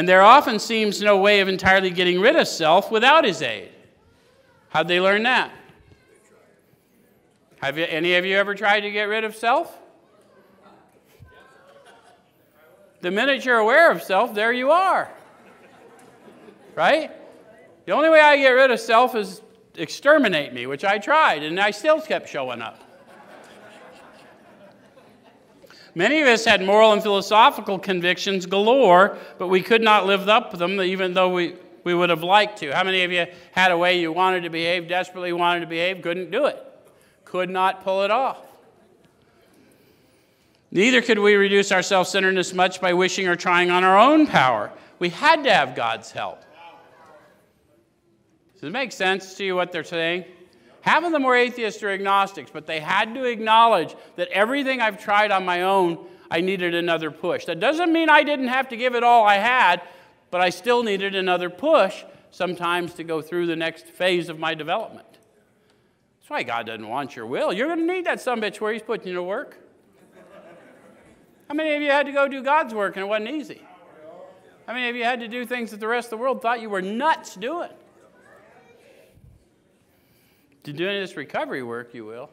And there often seems no way of entirely getting rid of self without his aid. How'd they learn that? Have you, any of you ever tried to get rid of self? The minute you're aware of self, there you are. Right? The only way I get rid of self is exterminate me, which I tried, and I still kept showing up. Many of us had moral and philosophical convictions galore, but we could not live up to them even though we, we would have liked to. How many of you had a way you wanted to behave, desperately wanted to behave, couldn't do it? Could not pull it off. Neither could we reduce our self centeredness much by wishing or trying on our own power. We had to have God's help. Does it make sense to you what they're saying? Half of them were atheists or agnostics, but they had to acknowledge that everything I've tried on my own, I needed another push. That doesn't mean I didn't have to give it all I had, but I still needed another push sometimes to go through the next phase of my development. That's why God doesn't want your will. You're going to need that some bitch where He's putting you to work. How many of you had to go do God's work and it wasn't easy? How many of you had to do things that the rest of the world thought you were nuts doing? To do any of this recovery work, you will.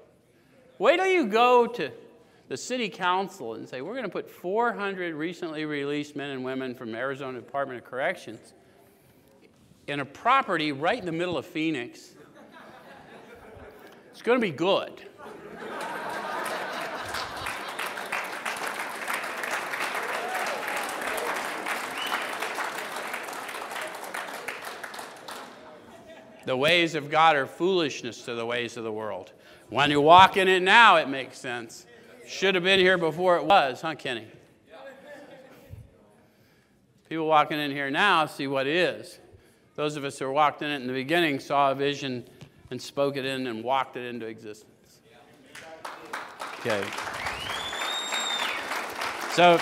Wait till you go to the city council and say, We're going to put 400 recently released men and women from Arizona Department of Corrections in a property right in the middle of Phoenix. It's going to be good. The ways of God are foolishness to the ways of the world. When you walk in it now, it makes sense. Should have been here before it was, huh, Kenny? People walking in here now see what is. Those of us who walked in it in the beginning saw a vision and spoke it in and walked it into existence. Okay. So,